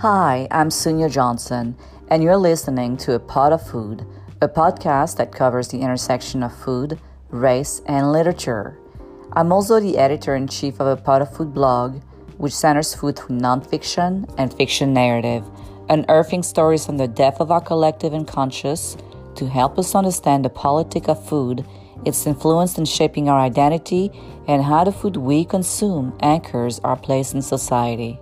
Hi, I'm Sunya Johnson, and you're listening to A Pot of Food, a podcast that covers the intersection of food, race, and literature. I'm also the editor in chief of A Pot of Food blog, which centers food through nonfiction and fiction narrative, unearthing stories from the depth of our collective unconscious to help us understand the politic of food, its influence in shaping our identity, and how the food we consume anchors our place in society.